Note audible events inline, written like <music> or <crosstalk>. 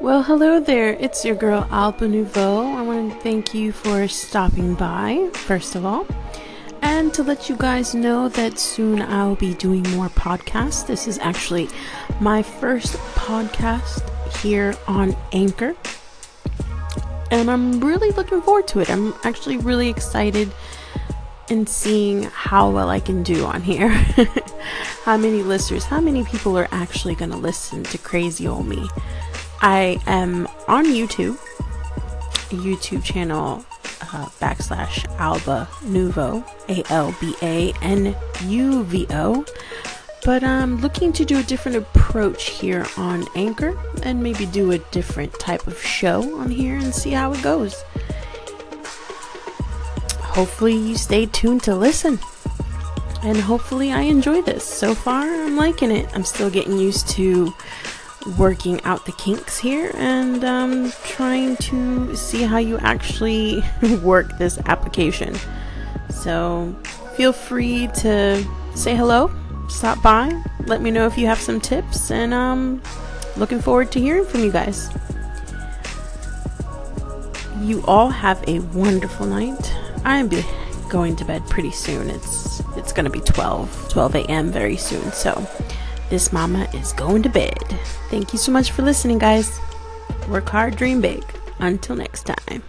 Well, hello there. It's your girl Alba Nuvo. I want to thank you for stopping by, first of all. And to let you guys know that soon I'll be doing more podcasts. This is actually my first podcast here on Anchor. And I'm really looking forward to it. I'm actually really excited in seeing how well I can do on here. <laughs> how many listeners, how many people are actually going to listen to crazy old me. I am on YouTube, YouTube channel uh, backslash Alba Nuvo, A L B A N U V O. But I'm looking to do a different approach here on Anchor and maybe do a different type of show on here and see how it goes. Hopefully, you stay tuned to listen. And hopefully, I enjoy this. So far, I'm liking it. I'm still getting used to working out the kinks here and um, trying to see how you actually <laughs> work this application. So feel free to say hello, stop by, let me know if you have some tips, and um, looking forward to hearing from you guys. You all have a wonderful night. I'm going to bed pretty soon. It's it's gonna be 12 12 a.m. very soon. So this mama is going to bed. Thank you so much for listening, guys. Work hard, dream big. Until next time.